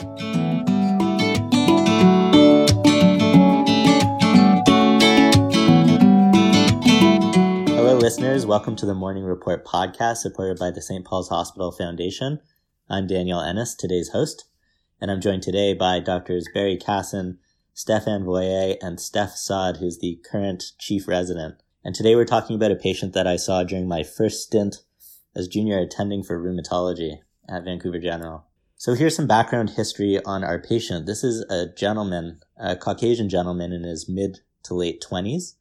Hello, listeners. Welcome to the Morning Report podcast supported by the St. Paul's Hospital Foundation. I'm Daniel Ennis, today's host, and I'm joined today by Doctors Barry Casson, Stefan Voyer, and Steph Saad, who's the current chief resident. And today we're talking about a patient that I saw during my first stint as junior attending for rheumatology at Vancouver General. So here's some background history on our patient. This is a gentleman, a Caucasian gentleman in his mid to late 20s.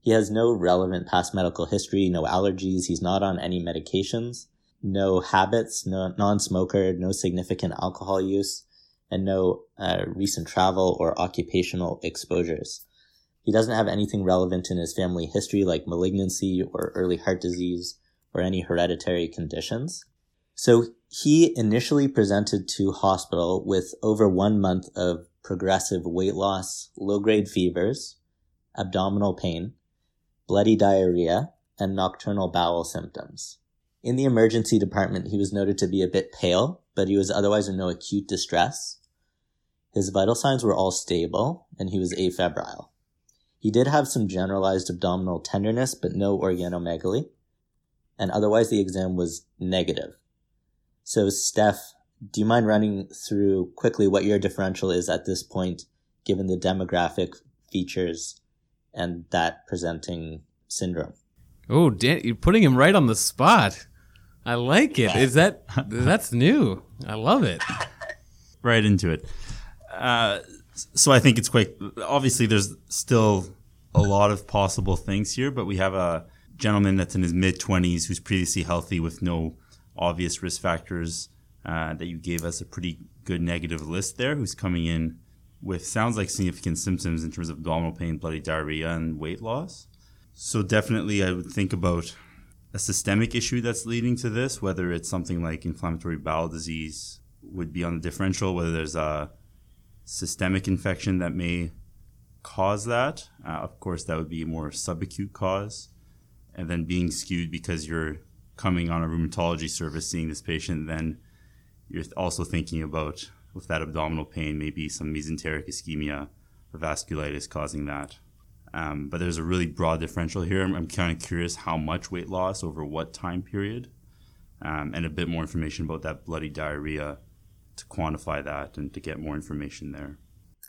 He has no relevant past medical history, no allergies, he's not on any medications no habits, no non-smoker, no significant alcohol use, and no uh, recent travel or occupational exposures. He doesn't have anything relevant in his family history like malignancy or early heart disease or any hereditary conditions. So he initially presented to hospital with over one month of progressive weight loss, low grade fevers, abdominal pain, bloody diarrhea, and nocturnal bowel symptoms. In the emergency department, he was noted to be a bit pale, but he was otherwise in no acute distress. His vital signs were all stable, and he was afebrile. He did have some generalized abdominal tenderness, but no organomegaly, and otherwise the exam was negative. So, Steph, do you mind running through quickly what your differential is at this point, given the demographic features and that presenting syndrome? Oh, Dan, you're putting him right on the spot. I like it. Is that that's new? I love it. right into it. Uh, so I think it's quite obviously there's still a lot of possible things here, but we have a gentleman that's in his mid 20s who's previously healthy with no obvious risk factors uh, that you gave us a pretty good negative list there, who's coming in with sounds like significant symptoms in terms of abdominal pain, bloody diarrhea, and weight loss. So definitely, I would think about a systemic issue that's leading to this, whether it's something like inflammatory bowel disease would be on the differential, whether there's a systemic infection that may cause that. Uh, of course, that would be a more subacute cause. And then being skewed because you're coming on a rheumatology service seeing this patient, then you're also thinking about with that abdominal pain, maybe some mesenteric ischemia or vasculitis causing that. Um, but there's a really broad differential here. I'm, I'm kind of curious how much weight loss over what time period, um, and a bit more information about that bloody diarrhea to quantify that and to get more information there.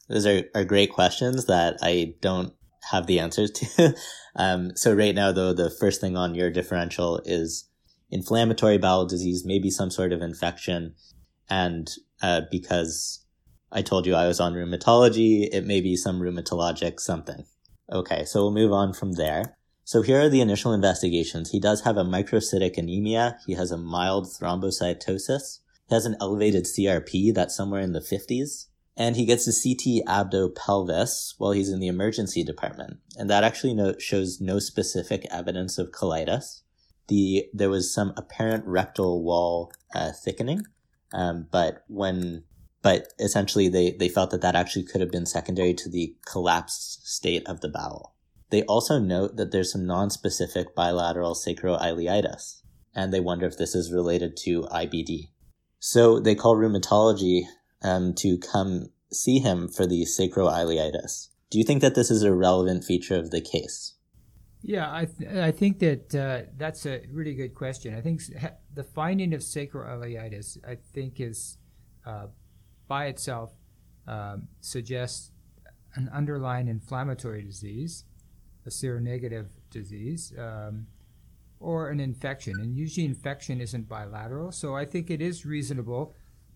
Those are, are great questions that I don't have the answers to. um, so right now, though, the first thing on your differential is inflammatory bowel disease, maybe some sort of infection, and uh, because I told you I was on rheumatology, it may be some rheumatologic something. Okay, so we'll move on from there. So here are the initial investigations. He does have a microcytic anemia. He has a mild thrombocytosis. He has an elevated CRP that's somewhere in the 50s. And he gets a CT abdo-pelvis while he's in the emergency department. And that actually no, shows no specific evidence of colitis. The, there was some apparent rectal wall uh, thickening. Um, but when but essentially they, they felt that that actually could have been secondary to the collapsed state of the bowel. They also note that there's some non-specific bilateral sacroiliitis, and they wonder if this is related to IBD. So they call rheumatology um, to come see him for the sacroiliitis. Do you think that this is a relevant feature of the case? Yeah, I, th- I think that uh, that's a really good question. I think the finding of sacroiliitis, I think, is uh, by itself um, suggests an underlying inflammatory disease, a seronegative disease, um, or an infection. And usually, infection isn't bilateral. So I think it is reasonable,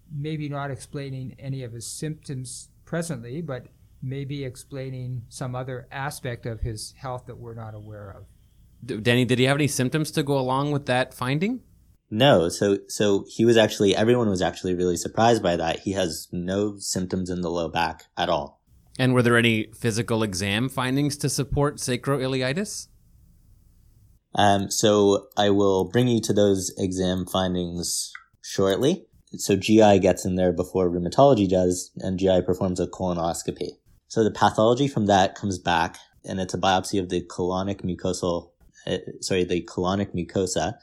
maybe not explaining any of his symptoms presently, but maybe explaining some other aspect of his health that we're not aware of. Danny, did he have any symptoms to go along with that finding? No, so so he was actually everyone was actually really surprised by that. He has no symptoms in the low back at all. And were there any physical exam findings to support sacroiliitis? Um, so I will bring you to those exam findings shortly. So GI gets in there before rheumatology does, and GI performs a colonoscopy. So the pathology from that comes back, and it's a biopsy of the colonic mucosal, uh, sorry, the colonic mucosa,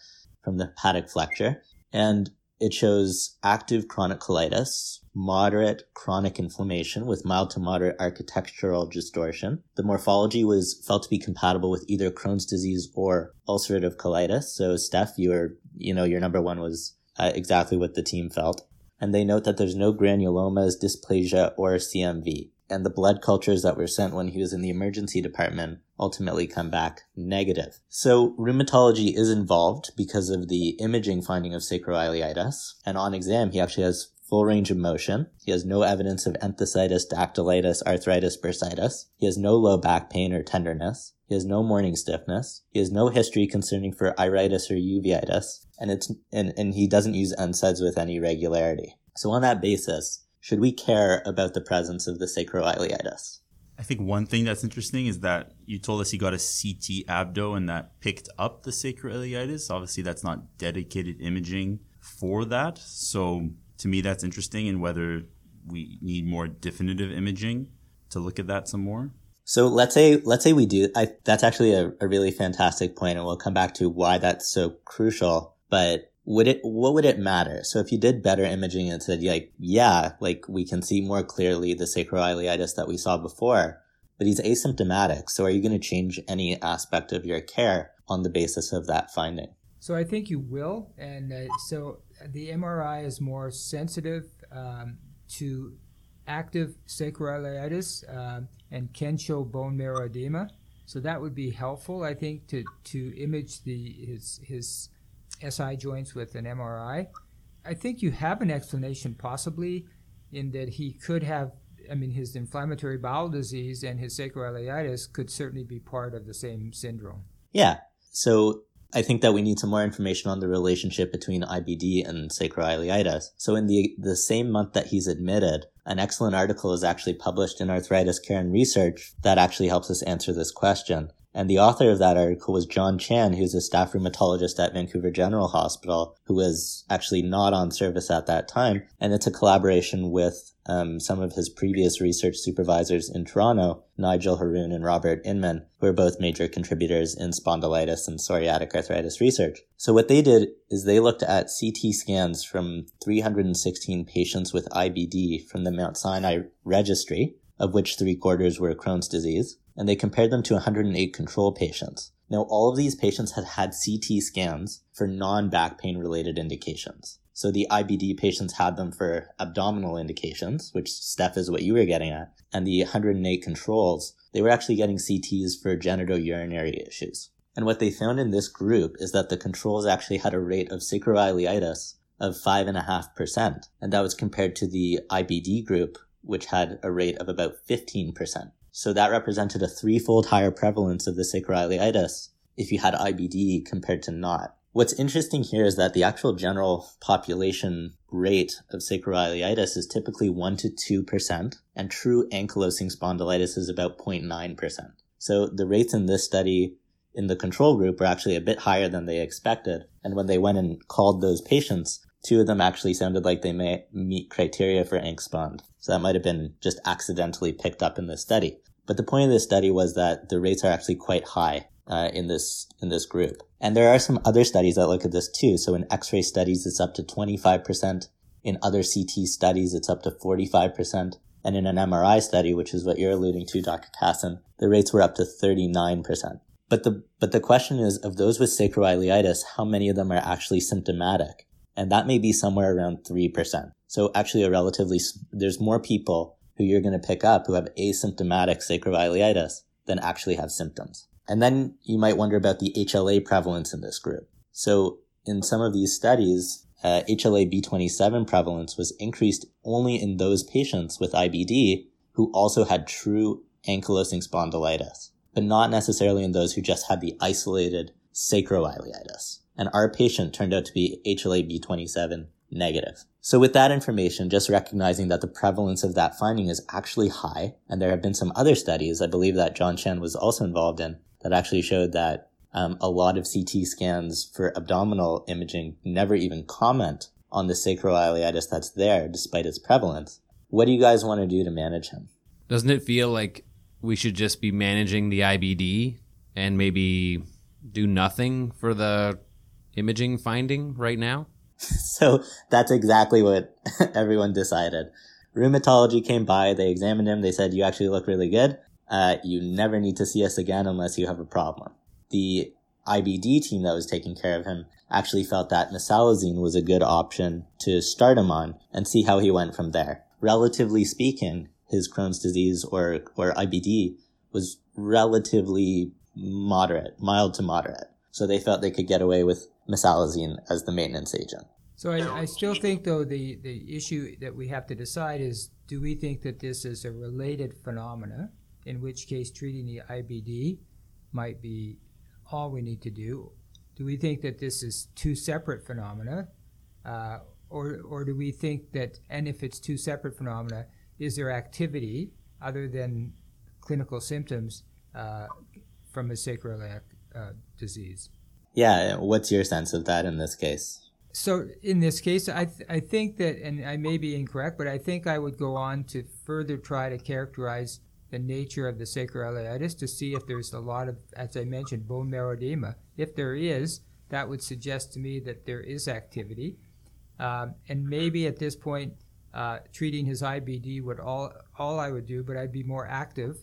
from the hepatic flexure. And it shows active chronic colitis moderate chronic inflammation with mild to moderate architectural distortion. The morphology was felt to be compatible with either Crohn's disease or ulcerative colitis. So, Steph, you were, you know, your number one was uh, exactly what the team felt. And they note that there's no granulomas, dysplasia, or CMV and the blood cultures that were sent when he was in the emergency department ultimately come back negative. So rheumatology is involved because of the imaging finding of sacroiliitis. And on exam, he actually has full range of motion. He has no evidence of enthesitis, dactylitis, arthritis, bursitis. He has no low back pain or tenderness. He has no morning stiffness. He has no history concerning for iritis or uveitis. And it's, and, and he doesn't use NSAIDs with any regularity. So on that basis, should we care about the presence of the sacroiliitis? I think one thing that's interesting is that you told us he got a CT abdo and that picked up the sacroiliitis. Obviously, that's not dedicated imaging for that. So to me, that's interesting and whether we need more definitive imaging to look at that some more. So let's say let's say we do. I, that's actually a, a really fantastic point, and we'll come back to why that's so crucial. But would it what would it matter? So if you did better imaging and said like yeah like we can see more clearly the sacroiliitis that we saw before. But he's asymptomatic so are you going to change any aspect of your care on the basis of that finding? So i think you will and uh, so the mri is more sensitive um, to active sacroiliitis um, and can show bone marrow edema. So that would be helpful i think to to image the his his SI joints with an MRI. I think you have an explanation possibly in that he could have, I mean, his inflammatory bowel disease and his sacroiliitis could certainly be part of the same syndrome. Yeah. So I think that we need some more information on the relationship between IBD and sacroiliitis. So in the the same month that he's admitted, an excellent article is actually published in Arthritis Care and Research that actually helps us answer this question. And the author of that article was John Chan, who's a staff rheumatologist at Vancouver General Hospital, who was actually not on service at that time. And it's a collaboration with um, some of his previous research supervisors in Toronto, Nigel Haroon and Robert Inman, who are both major contributors in spondylitis and psoriatic arthritis research. So what they did is they looked at CT scans from 316 patients with IBD from the Mount Sinai registry, of which three quarters were Crohn's disease and they compared them to 108 control patients. Now, all of these patients had had CT scans for non back pain related indications. So the IBD patients had them for abdominal indications, which Steph is what you were getting at. And the 108 controls, they were actually getting CTs for genitourinary issues. And what they found in this group is that the controls actually had a rate of sacroiliitis of 5.5%. And that was compared to the IBD group, which had a rate of about 15%. So that represented a threefold higher prevalence of the sacroiliitis if you had IBD compared to not. What's interesting here is that the actual general population rate of sacroiliitis is typically 1 to 2%, and true ankylosing spondylitis is about 0.9%. So the rates in this study in the control group were actually a bit higher than they expected. And when they went and called those patients, two of them actually sounded like they may meet criteria for ANKSPOND. So that might have been just accidentally picked up in this study. But the point of this study was that the rates are actually quite high uh, in this in this group. And there are some other studies that look at this too. So in X-ray studies, it's up to 25%. In other CT studies, it's up to 45%. And in an MRI study, which is what you're alluding to, Dr. Casson, the rates were up to 39%. But the, but the question is, of those with sacroiliitis, how many of them are actually symptomatic? And that may be somewhere around 3%. So actually a relatively, there's more people who you're going to pick up who have asymptomatic sacroiliitis than actually have symptoms. And then you might wonder about the HLA prevalence in this group. So in some of these studies, uh, HLA B27 prevalence was increased only in those patients with IBD who also had true ankylosing spondylitis, but not necessarily in those who just had the isolated sacroiliitis. And our patient turned out to be HLA B27 negative. So with that information, just recognizing that the prevalence of that finding is actually high, and there have been some other studies, I believe that John Chan was also involved in, that actually showed that um, a lot of CT scans for abdominal imaging never even comment on the sacroiliitis that's there despite its prevalence. What do you guys want to do to manage him? Doesn't it feel like we should just be managing the IBD and maybe do nothing for the imaging finding right now? so that's exactly what everyone decided. Rheumatology came by, they examined him, they said, You actually look really good. Uh, you never need to see us again unless you have a problem. The IBD team that was taking care of him actually felt that mesalazine was a good option to start him on and see how he went from there. Relatively speaking, his Crohn's disease or, or IBD was relatively moderate, mild to moderate. So they felt they could get away with mesalazine as the maintenance agent. So I, I still think, though, the, the issue that we have to decide is do we think that this is a related phenomena, in which case treating the IBD might be all we need to do? Do we think that this is two separate phenomena? Uh, or, or do we think that, and if it's two separate phenomena, is there activity other than clinical symptoms uh, from a sacroiliac uh, disease? Yeah, what's your sense of that in this case? So in this case, I, th- I think that, and I may be incorrect, but I think I would go on to further try to characterize the nature of the sacroiliitis to see if there's a lot of, as I mentioned, bone marrow edema. If there is, that would suggest to me that there is activity. Um, and maybe at this point, uh, treating his IBD would all, all I would do, but I'd be more active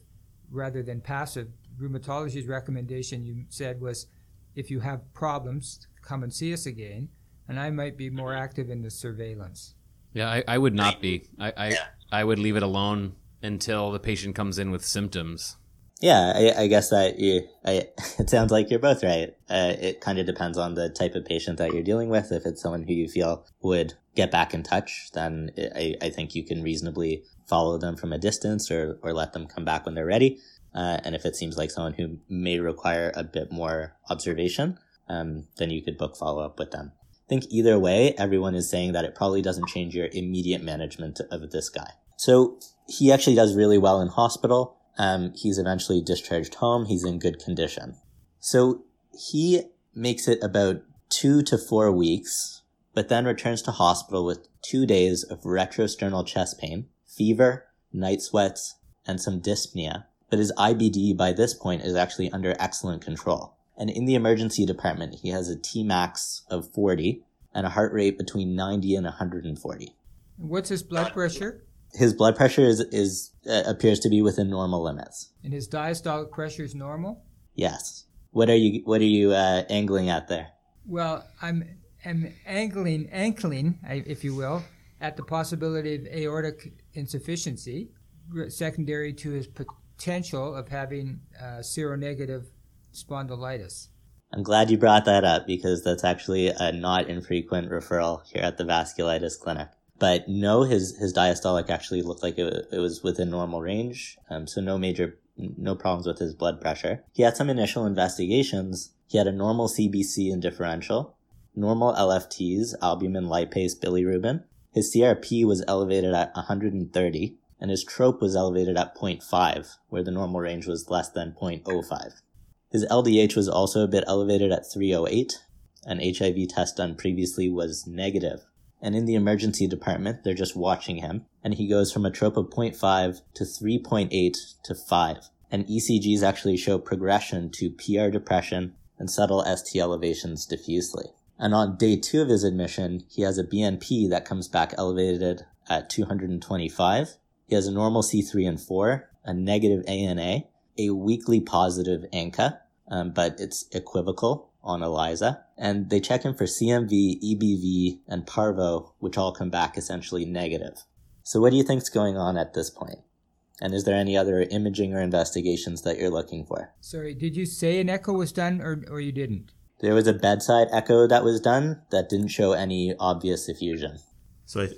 rather than passive. Rheumatology's recommendation, you said, was if you have problems, come and see us again and I might be more active in the surveillance. Yeah, I, I would not be. I, I, I would leave it alone until the patient comes in with symptoms. Yeah, I, I guess that you, I, it sounds like you're both right. Uh, it kind of depends on the type of patient that you're dealing with. If it's someone who you feel would get back in touch, then I, I think you can reasonably follow them from a distance or, or let them come back when they're ready. Uh, and if it seems like someone who may require a bit more observation, um, then you could book follow up with them I think either way, everyone is saying that it probably doesn't change your immediate management of this guy. So he actually does really well in hospital. Um, he's eventually discharged home. He's in good condition. So he makes it about two to four weeks, but then returns to hospital with two days of retrosternal chest pain, fever, night sweats, and some dyspnea. But his IBD by this point is actually under excellent control. And in the emergency department, he has a Tmax of 40 and a heart rate between 90 and 140. What's his blood pressure? His blood pressure is, is uh, appears to be within normal limits. And his diastolic pressure is normal? Yes. What are you What are you uh, angling at there? Well, I'm am angling, ankling, if you will, at the possibility of aortic insufficiency, secondary to his potential of having uh, seronegative spondylitis. I'm glad you brought that up because that's actually a not infrequent referral here at the vasculitis clinic. But no, his, his diastolic actually looked like it, it was within normal range. Um, so no major, no problems with his blood pressure. He had some initial investigations. He had a normal CBC and differential, normal LFTs, albumin, lipase, bilirubin. His CRP was elevated at 130 and his trope was elevated at 0.5, where the normal range was less than 0.05. His LDH was also a bit elevated at 308. An HIV test done previously was negative. And in the emergency department, they're just watching him, and he goes from a trope of 0.5 to 3.8 to 5. And ECGs actually show progression to PR depression and subtle ST elevations diffusely. And on day two of his admission, he has a BNP that comes back elevated at 225. He has a normal C3 and 4, a negative ANA, a weakly positive ANCA, um, but it's equivocal on ELISA. And they check him for CMV, EBV, and Parvo, which all come back essentially negative. So what do you think's going on at this point? And is there any other imaging or investigations that you're looking for? Sorry, did you say an echo was done or, or you didn't? There was a bedside echo that was done that didn't show any obvious effusion. So I,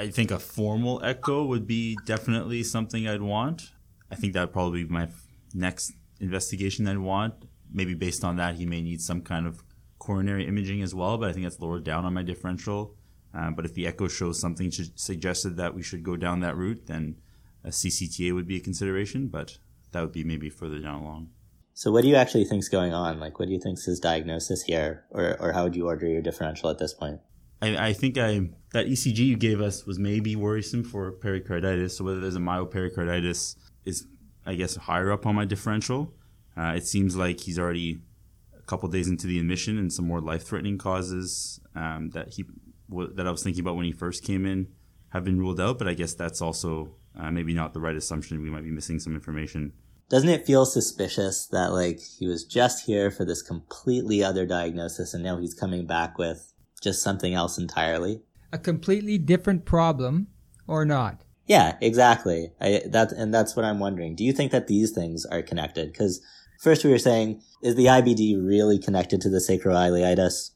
I think a formal echo would be definitely something I'd want. I think that would probably be my next investigation I'd want. Maybe based on that, he may need some kind of coronary imaging as well, but I think that's lower down on my differential. Uh, but if the echo shows something suggested that we should go down that route, then a CCTA would be a consideration, but that would be maybe further down along. So, what do you actually think is going on? Like, what do you think is his diagnosis here, or, or how would you order your differential at this point? I, I think I that ECG you gave us was maybe worrisome for pericarditis. So, whether there's a myopericarditis is I guess, higher up on my differential. Uh, it seems like he's already a couple days into the admission and some more life threatening causes um, that he w- that I was thinking about when he first came in have been ruled out. But I guess that's also uh, maybe not the right assumption. We might be missing some information. Doesn't it feel suspicious that like he was just here for this completely other diagnosis and now he's coming back with just something else entirely? A completely different problem or not? Yeah, exactly. I, that and that's what I'm wondering. Do you think that these things are connected? Because first we were saying, is the IBD really connected to the sacroiliitis?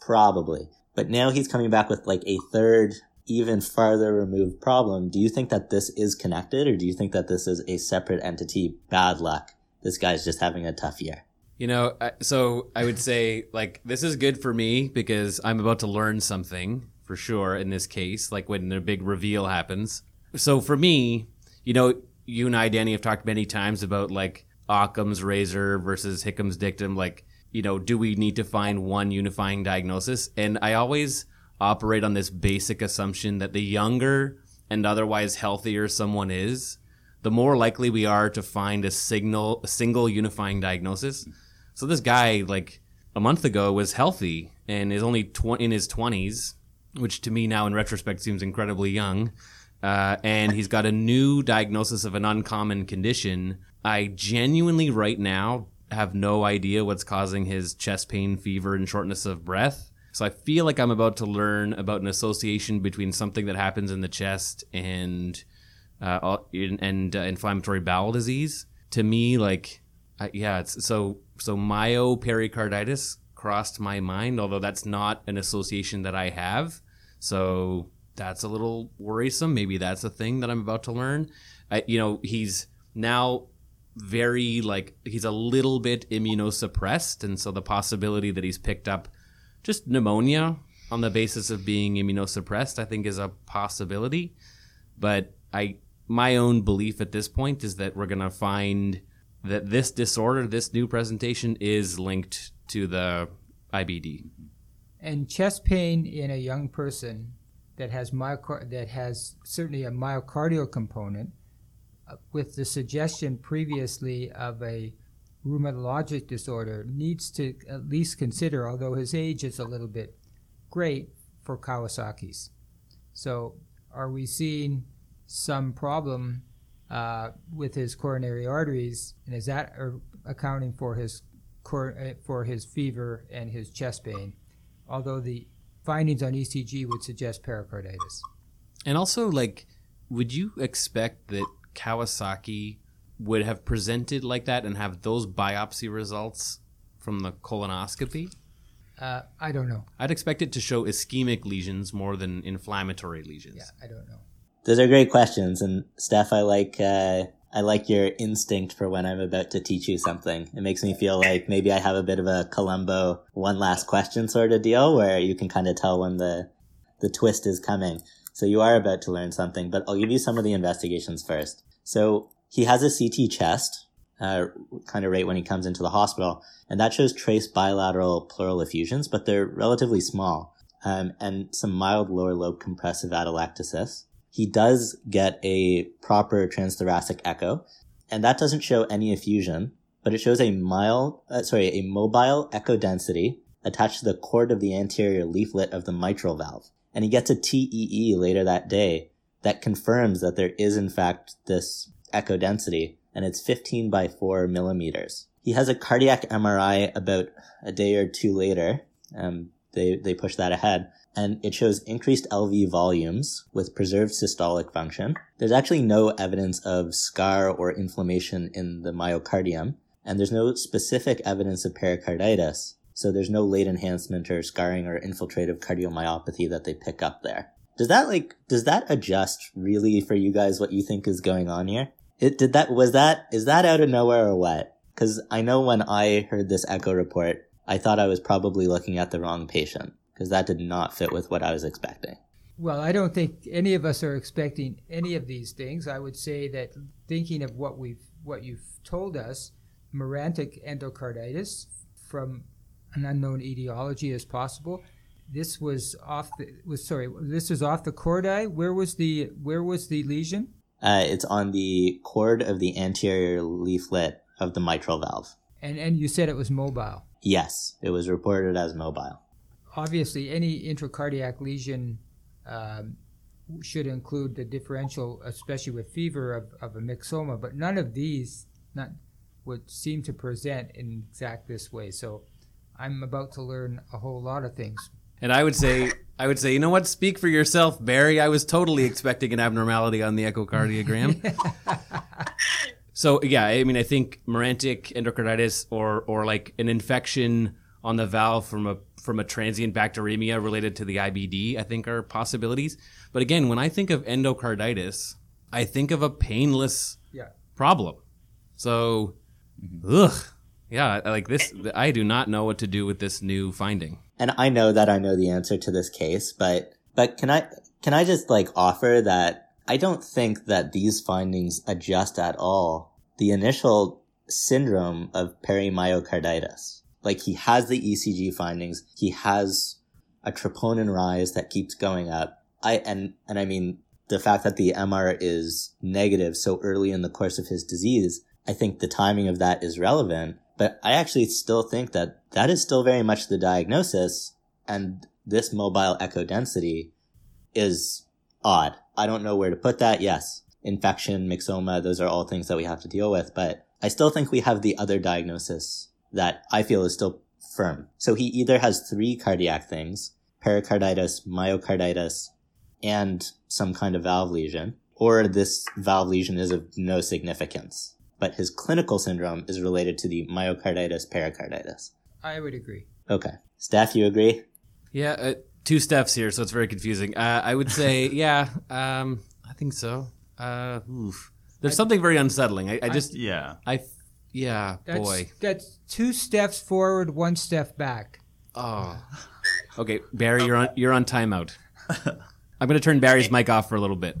Probably. But now he's coming back with like a third, even farther removed problem. Do you think that this is connected, or do you think that this is a separate entity? Bad luck. This guy's just having a tough year. You know, so I would say like this is good for me because I'm about to learn something for sure in this case, like when the big reveal happens. So for me, you know, you and I, Danny, have talked many times about like Occam's razor versus Hickam's dictum. Like, you know, do we need to find one unifying diagnosis? And I always operate on this basic assumption that the younger and otherwise healthier someone is, the more likely we are to find a signal, a single unifying diagnosis. So this guy, like a month ago, was healthy and is only tw- in his twenties, which to me now in retrospect seems incredibly young. Uh, and he's got a new diagnosis of an uncommon condition. I genuinely, right now, have no idea what's causing his chest pain, fever, and shortness of breath. So I feel like I'm about to learn about an association between something that happens in the chest and uh, and uh, inflammatory bowel disease. To me, like, yeah, it's so so myopericarditis crossed my mind, although that's not an association that I have. So that's a little worrisome. Maybe that's a thing that I'm about to learn. I, you know, he's now very like he's a little bit immunosuppressed, and so the possibility that he's picked up just pneumonia on the basis of being immunosuppressed, I think, is a possibility. But I, my own belief at this point is that we're gonna find that this disorder, this new presentation, is linked to the IBD. And chest pain in a young person that has that has certainly a myocardial component, uh, with the suggestion previously of a rheumatologic disorder, needs to at least consider, although his age is a little bit great for Kawasaki's. So, are we seeing some problem uh, with his coronary arteries, and is that accounting for his cor- uh, for his fever and his chest pain? Although the findings on ECG would suggest pericarditis. And also, like, would you expect that Kawasaki would have presented like that and have those biopsy results from the colonoscopy? Uh, I don't know. I'd expect it to show ischemic lesions more than inflammatory lesions. Yeah, I don't know. Those are great questions, and Steph, I like uh, I like your instinct for when I'm about to teach you something. It makes me feel like maybe I have a bit of a Columbo one last question sort of deal, where you can kind of tell when the the twist is coming. So you are about to learn something, but I'll give you some of the investigations first. So he has a CT chest, uh, kind of right when he comes into the hospital, and that shows trace bilateral pleural effusions, but they're relatively small, um, and some mild lower lobe compressive atelectasis. He does get a proper transthoracic echo, and that doesn't show any effusion, but it shows a mild, uh, sorry, a mobile echo density attached to the cord of the anterior leaflet of the mitral valve. And he gets a TEE later that day that confirms that there is in fact this echo density, and it's 15 by 4 millimeters. He has a cardiac MRI about a day or two later. Um, they, they push that ahead. And it shows increased LV volumes with preserved systolic function. There's actually no evidence of scar or inflammation in the myocardium, and there's no specific evidence of pericarditis. So there's no late enhancement or scarring or infiltrative cardiomyopathy that they pick up there. Does that like does that adjust really for you guys what you think is going on here? It did that was that is that out of nowhere or what? Because I know when I heard this echo report, I thought I was probably looking at the wrong patient because that did not fit with what I was expecting. Well, I don't think any of us are expecting any of these things. I would say that thinking of what we've what you've told us, marantic endocarditis from an unknown etiology as possible. This was off the was sorry. This was off the chordae. Where was the where was the lesion? Uh, it's on the cord of the anterior leaflet of the mitral valve. And and you said it was mobile. Yes, it was reported as mobile. Obviously, any intracardiac lesion um, should include the differential, especially with fever, of, of a myxoma. But none of these not would seem to present in exact this way. So I'm about to learn a whole lot of things. And I would say, I would say, you know what? Speak for yourself, Barry. I was totally expecting an abnormality on the echocardiogram. so yeah, I mean, I think marantic endocarditis or or like an infection on the valve from a from a transient bacteremia related to the IBD, I think are possibilities. But again, when I think of endocarditis, I think of a painless Yeah. problem. So, ugh, yeah, like this, I do not know what to do with this new finding. And I know that I know the answer to this case, but but can I can I just like offer that I don't think that these findings adjust at all the initial syndrome of perimyocarditis. Like he has the ECG findings, he has a troponin rise that keeps going up. I and and I mean the fact that the MR is negative so early in the course of his disease, I think the timing of that is relevant. But I actually still think that that is still very much the diagnosis, and this mobile echo density is odd. I don't know where to put that. Yes, infection, myxoma, those are all things that we have to deal with, but I still think we have the other diagnosis that I feel is still firm. So he either has three cardiac things, pericarditis, myocarditis, and some kind of valve lesion, or this valve lesion is of no significance. But his clinical syndrome is related to the myocarditis pericarditis. I would agree. Okay. Steph, you agree? Yeah, uh, two steps here, so it's very confusing. Uh, I would say, yeah, um, I think so. Uh, oof. There's something very unsettling. I, I just, Yeah. I, yeah, That's, boy. that's two steps forward, one step back. Oh. Okay, Barry, you're on you're on timeout. I'm gonna turn Barry's mic off for a little bit.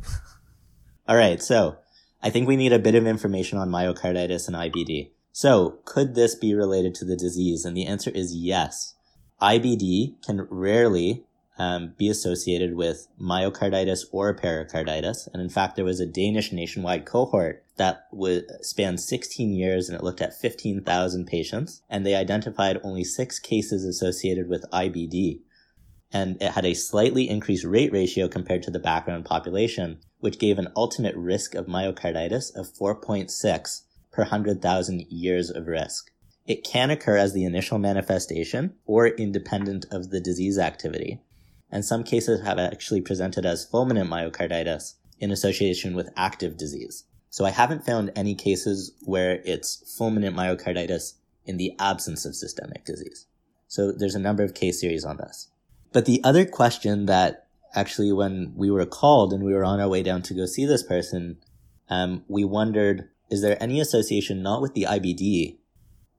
All right. So I think we need a bit of information on myocarditis and IBD. So could this be related to the disease? And the answer is yes. IBD can rarely um, be associated with myocarditis or pericarditis. And in fact, there was a Danish nationwide cohort that would span 16 years and it looked at 15,000 patients and they identified only six cases associated with IBD. And it had a slightly increased rate ratio compared to the background population, which gave an ultimate risk of myocarditis of 4.6 per 100,000 years of risk. It can occur as the initial manifestation or independent of the disease activity and some cases have actually presented as fulminant myocarditis in association with active disease. So I haven't found any cases where it's fulminant myocarditis in the absence of systemic disease. So there's a number of case series on this. But the other question that actually when we were called and we were on our way down to go see this person, um, we wondered, is there any association not with the IBD,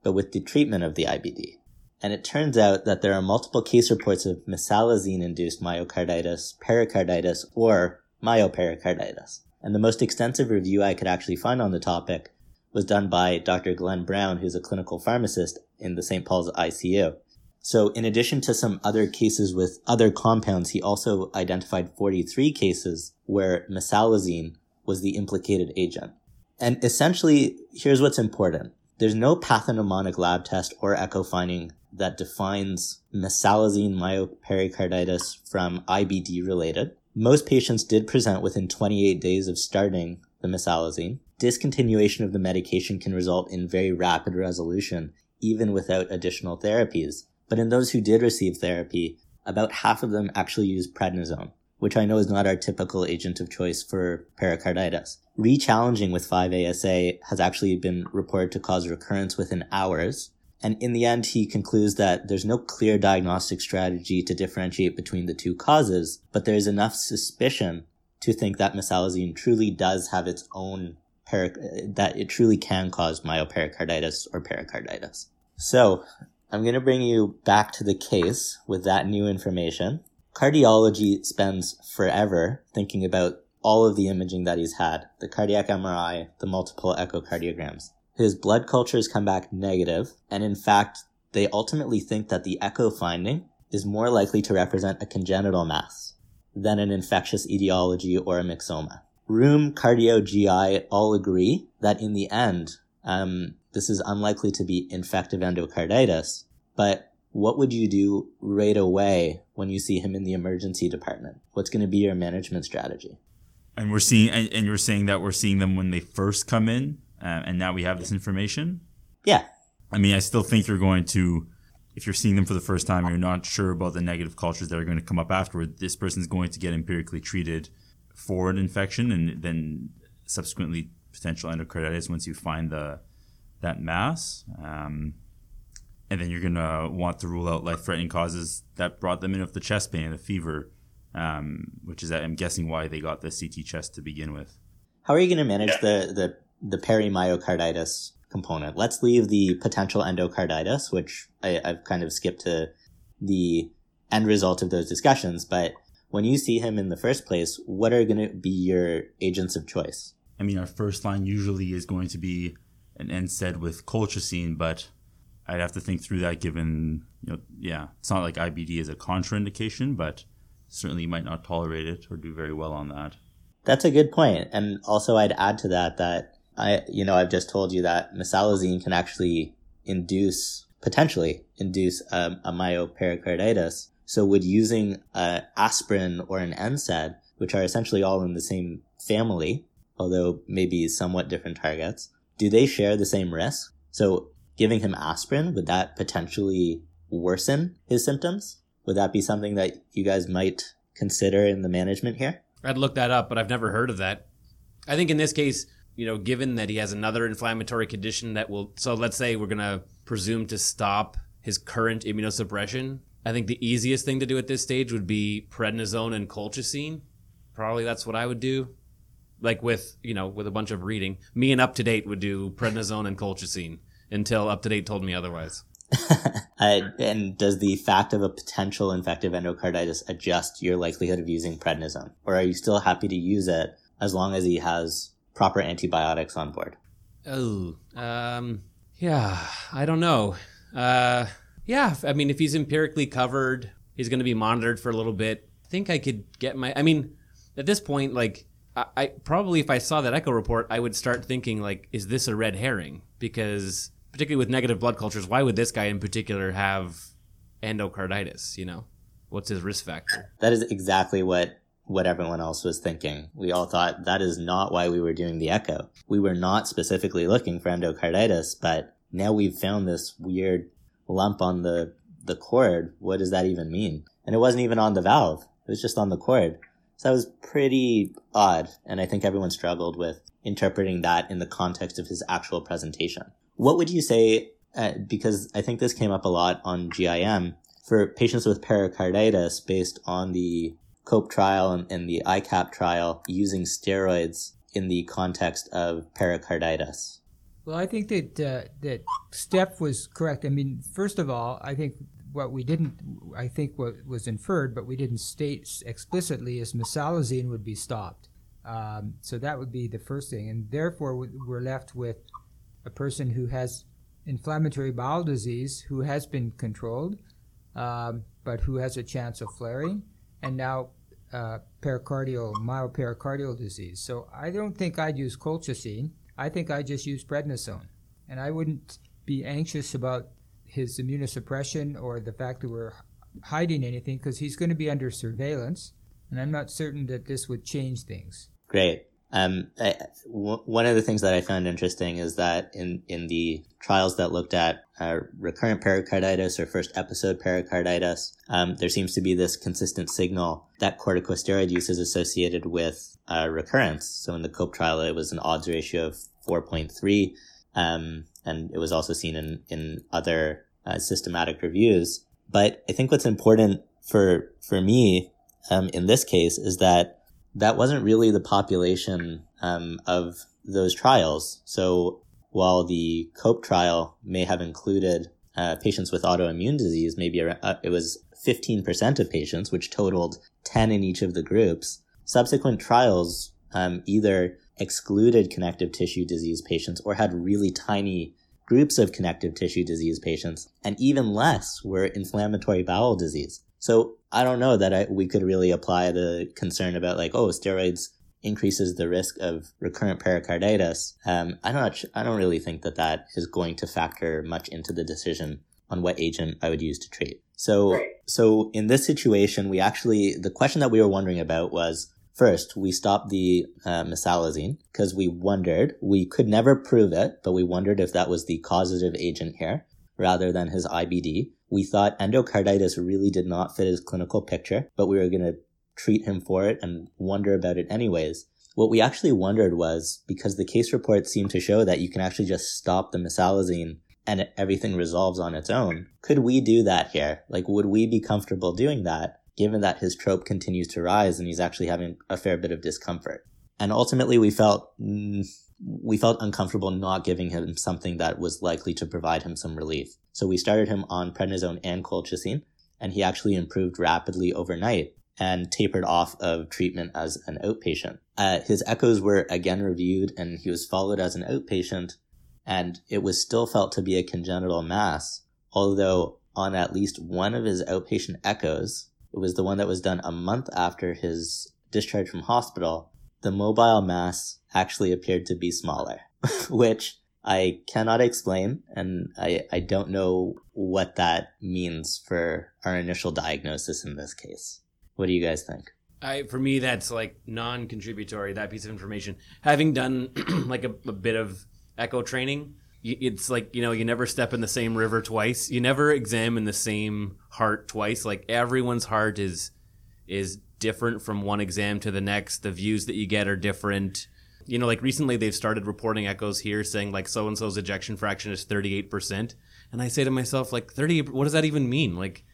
but with the treatment of the IBD? And it turns out that there are multiple case reports of mesalazine induced myocarditis, pericarditis, or myopericarditis. And the most extensive review I could actually find on the topic was done by Dr. Glenn Brown, who's a clinical pharmacist in the St. Paul's ICU. So in addition to some other cases with other compounds, he also identified 43 cases where mesalazine was the implicated agent. And essentially, here's what's important. There's no pathognomonic lab test or echo finding that defines mesalazine myopericarditis from IBD related. Most patients did present within 28 days of starting the mesalazine. Discontinuation of the medication can result in very rapid resolution, even without additional therapies. But in those who did receive therapy, about half of them actually used prednisone, which I know is not our typical agent of choice for pericarditis. Rechallenging with 5-ASA has actually been reported to cause recurrence within hours, and in the end, he concludes that there's no clear diagnostic strategy to differentiate between the two causes, but there is enough suspicion to think that mesalazine truly does have its own peri- that it truly can cause myopericarditis or pericarditis. So, I'm going to bring you back to the case with that new information. Cardiology spends forever thinking about all of the imaging that he's had, the cardiac MRI, the multiple echocardiograms his blood cultures come back negative, and in fact, they ultimately think that the echo finding is more likely to represent a congenital mass than an infectious etiology or a myxoma. Rheum, cardio, GI all agree that in the end, um, this is unlikely to be infective endocarditis, but what would you do right away when you see him in the emergency department? What's going to be your management strategy? And we're seeing, and, and you're saying that we're seeing them when they first come in, uh, and now we have this information. Yeah. I mean, I still think you're going to, if you're seeing them for the first time, and you're not sure about the negative cultures that are going to come up afterward. This person's going to get empirically treated for an infection, and then subsequently potential endocarditis once you find the that mass. Um, and then you're gonna want to rule out life-threatening causes that brought them in with the chest pain and the fever, um, which is I'm guessing why they got the CT chest to begin with. How are you going to manage the the the perimyocarditis component? Let's leave the potential endocarditis, which I, I've kind of skipped to the end result of those discussions. But when you see him in the first place, what are going to be your agents of choice? I mean, our first line usually is going to be an NSAID with colchicine, but I'd have to think through that given, you know, yeah, it's not like IBD is a contraindication, but certainly you might not tolerate it or do very well on that. That's a good point. And also I'd add to that that I, you know, I've just told you that mesalazine can actually induce, potentially induce um, a myopericarditis. So would using uh, aspirin or an NSAID, which are essentially all in the same family, although maybe somewhat different targets, do they share the same risk? So giving him aspirin, would that potentially worsen his symptoms? Would that be something that you guys might consider in the management here? I'd look that up, but I've never heard of that. I think in this case, you know, given that he has another inflammatory condition that will, so let's say we're going to presume to stop his current immunosuppression. I think the easiest thing to do at this stage would be prednisone and colchicine. Probably that's what I would do like with you know with a bunch of reading. Me and Up to Date would do prednisone and colchicine until Up to Date told me otherwise. uh, and does the fact of a potential infective endocarditis adjust your likelihood of using prednisone, or are you still happy to use it as long as he has proper antibiotics on board? Oh, um, yeah, I don't know. Uh, yeah, I mean, if he's empirically covered, he's going to be monitored for a little bit. I think I could get my. I mean, at this point, like I, I probably if I saw that echo report, I would start thinking like, is this a red herring? Because particularly with negative blood cultures, why would this guy in particular have endocarditis? You know, what's his risk factor? That is exactly what what everyone else was thinking. We all thought that is not why we were doing the echo. We were not specifically looking for endocarditis, but now we've found this weird lump on the the cord. What does that even mean? And it wasn't even on the valve. It was just on the cord. So that was pretty odd, and I think everyone struggled with interpreting that in the context of his actual presentation. What would you say, uh, because I think this came up a lot on GIM, for patients with pericarditis based on the COPE trial and, and the ICAP trial using steroids in the context of pericarditis? Well, I think that uh, that Steph was correct. I mean, first of all, I think what we didn't, I think what was inferred, but we didn't state explicitly is mesalazine would be stopped. Um, so that would be the first thing. And therefore, we're left with a person who has inflammatory bowel disease who has been controlled, um, but who has a chance of flaring, and now uh, pericardial, myopericardial disease. So I don't think I'd use colchicine. I think I'd just use prednisone. And I wouldn't be anxious about his immunosuppression or the fact that we're hiding anything because he's going to be under surveillance. And I'm not certain that this would change things. Great. Um, I, w- one of the things that I found interesting is that in, in the trials that looked at uh, recurrent pericarditis or first episode pericarditis, um, there seems to be this consistent signal that corticosteroid use is associated with uh, recurrence. So in the COPE trial, it was an odds ratio of 4.3. Um, and it was also seen in, in other uh, systematic reviews. But I think what's important for, for me, um, in this case is that that wasn't really the population, um, of those trials. So while the COPE trial may have included, uh, patients with autoimmune disease, maybe uh, it was 15% of patients, which totaled 10 in each of the groups. Subsequent trials, um, either excluded connective tissue disease patients or had really tiny groups of connective tissue disease patients, and even less were inflammatory bowel disease. So I don't know that I, we could really apply the concern about like, oh, steroids increases the risk of recurrent pericarditis, um, I don't I don't really think that that is going to factor much into the decision on what agent I would use to treat. So Right. so in this situation, we actually the question that we were wondering about was first we stopped the uh, mesalazine because we wondered we could never prove it, but we wondered if that was the causative agent here rather than his IBD. We thought endocarditis really did not fit his clinical picture, but we were going to treat him for it and wonder about it anyways. What we actually wondered was because the case report seemed to show that you can actually just stop the mesalazine and everything resolves on its own. Could we do that here? Like, would we be comfortable doing that given that his trop continues to rise and he's actually having a fair bit of discomfort? And ultimately, we felt mm, we felt uncomfortable not giving him something that was likely to provide him some relief. So we started him on prednisone and colchicine, and he actually improved rapidly overnight and tapered off of treatment as an outpatient. Uh, his echoes were again reviewed, and he was followed as an outpatient, and it was still felt to be a congenital mass, although on at least one of his outpatient echoes, it was the one that was done a month after his discharge from hospital, the mobile mass actually appeared to be smaller, which I cannot explain, and I, I don't know what that means for our initial diagnosis in this case. What do you guys think? I for me that's like non-contributory that piece of information. Having done like a, a bit of echo training, it's like you know you never step in the same river twice. You never examine the same heart twice. Like everyone's heart is is different from one exam to the next. The views that you get are different. You know, like recently they've started reporting echoes here saying like so and so's ejection fraction is 38%. And I say to myself like 30 what does that even mean? Like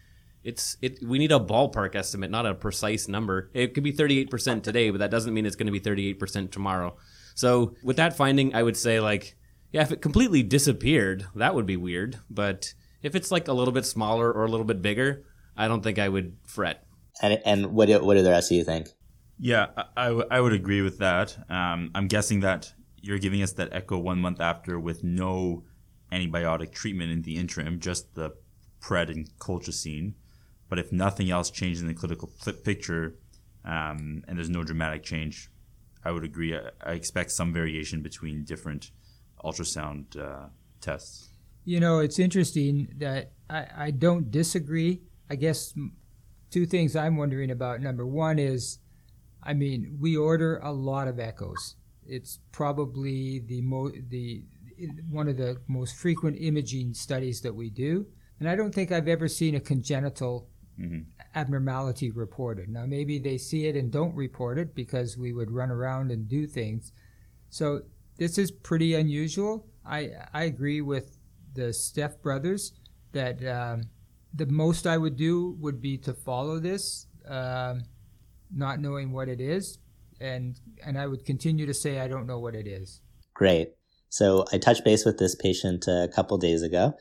it's it we need a ballpark estimate, not a precise number. It could be 38% today, but that doesn't mean it's going to be 38% tomorrow. So, with that finding, I would say like yeah, if it completely disappeared, that would be weird, but if it's like a little bit smaller or a little bit bigger, I don't think I would fret. And and what do, what do the rest of you think? Yeah, I, would agree with that. Um, I'm guessing that you're giving us that echo one month after with no antibiotic treatment in the interim, just the pred and colchicine. But if nothing else changed in the clinical picture um, and there's no dramatic change, I would agree. I, I expect some variation between different ultrasound uh, tests. You know, it's interesting that I, I don't disagree. I guess two things I'm wondering about. Number one is, I mean, we order a lot of echoes. It's probably the mo- the one of the most frequent imaging studies that we do, and I don't think I've ever seen a congenital Mhm. abnormality reported. Now, maybe they see it and don't report it because we would run around and do things. So this is pretty unusual. I I agree with the Steph brothers that um, the most I would do would be to follow this, um, not knowing what it is, and and I would continue to say I don't know what it is. Great. So I touched base with this patient a couple days ago,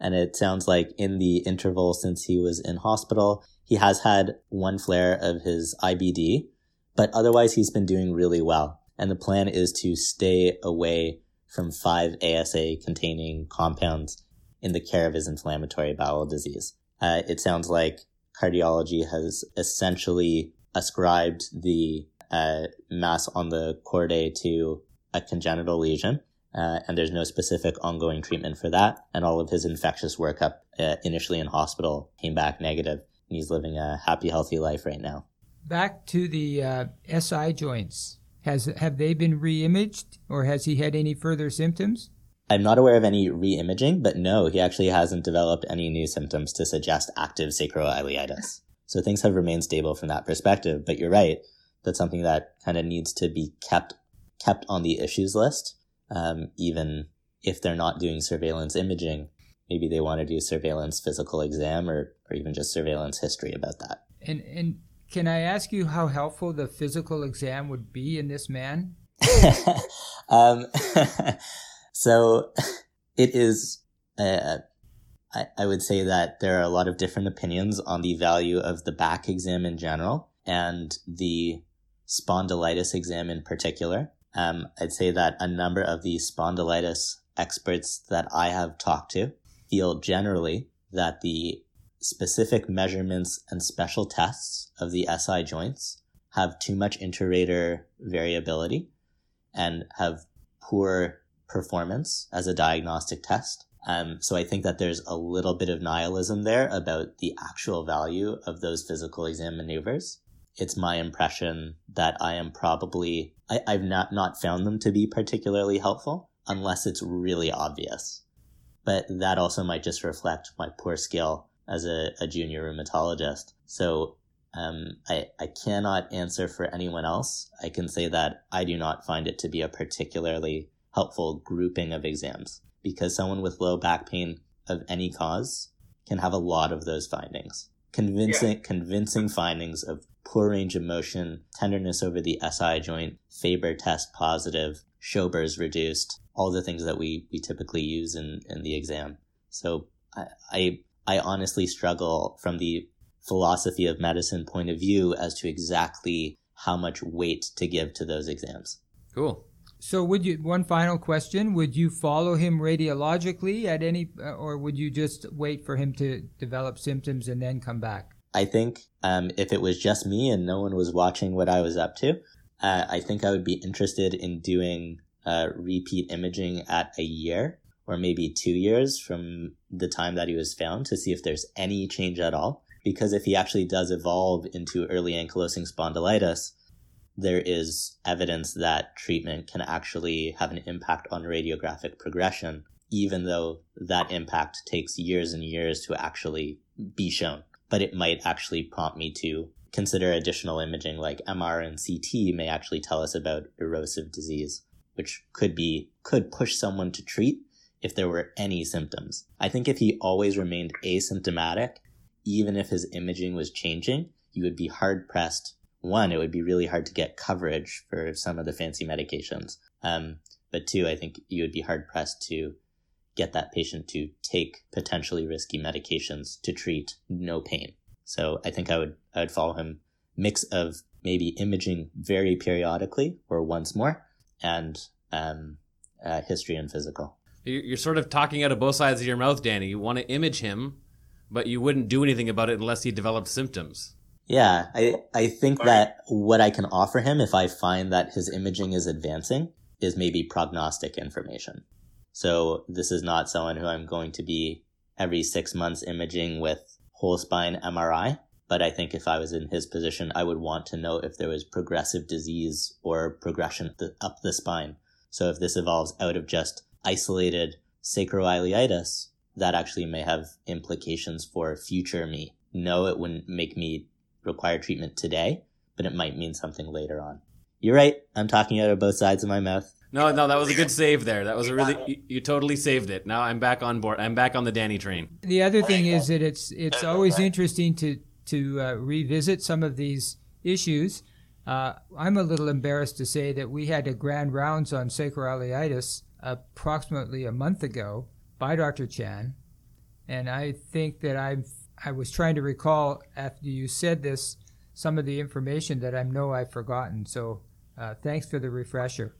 and it sounds like in the interval since he was in hospital, he has had one flare of his IBD, but otherwise he's been doing really well. And the plan is to stay away from five ASA containing compounds in the care of his inflammatory bowel disease. Uh, it sounds like cardiology has essentially ascribed the uh, mass on the chordae to a congenital lesion, uh, and there's no specific ongoing treatment for that. And all of his infectious workup uh, initially in hospital came back negative, and he's living a happy, healthy life right now. Back to the uh, SI joints. Has have they been re-imaged, or has he had any further symptoms? I'm not aware of any re-imaging, but no, he actually hasn't developed any new symptoms to suggest active sacroiliitis. So things have remained stable from that perspective. But you're right, that's something that kind of needs to be kept kept on the issues list, um, even if they're not doing surveillance imaging. Maybe they want to do surveillance physical exam or, or even just surveillance history about that. And and can I ask you how helpful the physical exam would be in this man? um, so it is, uh, I, I would say that there are a lot of different opinions on the value of the back exam in general and the spondylitis exam in particular. Um, I'd say that a number of the spondylitis experts that I have talked to feel generally that the specific measurements and special tests of the SI joints have too much inter-rater variability and have poor performance as a diagnostic test. Um, so I think that there's a little bit of nihilism there about the actual value of those physical exam maneuvers. It's my impression that I am probably, I, I've not, not found them to be particularly helpful unless it's really obvious. But that also might just reflect my poor skill as a, a junior rheumatologist. So um, I, I cannot answer for anyone else. I can say that I do not find it to be a particularly helpful grouping of exams because someone with low back pain of any cause can have a lot of those findings. Convincing, yeah. convincing findings of poor range of motion, tenderness over the SI joint, Faber test positive, Schober's reduced, all the things that we, we typically use in, in the exam. So I, I, I honestly struggle from the philosophy of medicine point of view as to exactly how much weight to give to those exams. Cool. So, would you? One final question: Would you follow him radiologically at any, uh, or would you just wait for him to develop symptoms and then come back? I think um, if it was just me and no one was watching what I was up to, uh, I think I would be interested in doing uh, repeat imaging at a year or maybe two years from the time that he was found to see if there's any change at all. Because if he actually does evolve into early ankylosing spondylitis, there is evidence that treatment can actually have an impact on radiographic progression, even though that impact takes years and years to actually be shown. But it might actually prompt me to consider additional imaging like MR and CT may actually tell us about erosive disease, which could be, could push someone to treat if there were any symptoms. I think if he always remained asymptomatic, even if his imaging was changing, you would be hard pressed one, it would be really hard to get coverage for some of the fancy medications. Um, but two, I think you would be hard pressed to get that patient to take potentially risky medications to treat no pain. So I think I would I would follow him mix of maybe imaging very periodically or once more and um, uh, history and physical. You're sort of talking out of both sides of your mouth, Danny. You want to image him, but you wouldn't do anything about it unless he developed symptoms. Yeah, I, I think that what I can offer him if I find that his imaging is advancing is maybe prognostic information. So this is not someone who I'm going to be every six months imaging with whole spine MRI. But I think if I was in his position, I would want to know if there was progressive disease or progression up the spine. So if this evolves out of just isolated sacroiliitis, that actually may have implications for future me. No, it wouldn't make me require treatment today, but it might mean something later on. You're right. I'm talking out of both sides of my mouth. No, no, that was a good save there. That was a really you, you, totally saved it. Now I'm back on board. I'm back on the Danny train. The other thing is that it's it's always interesting to to uh, revisit some of these issues. Uh, I'm a little embarrassed to say that we had a grand rounds on sacroiliitis approximately a month ago by Dr. Chan, and I think that I've I was trying to recall after you said this some of the information that I know I've forgotten. So uh, thanks for the refresher.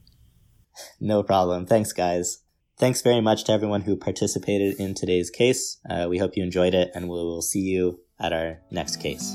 No problem. Thanks, guys. Thanks very much to everyone who participated in today's case. Uh, we hope you enjoyed it, and we will see you at our next case.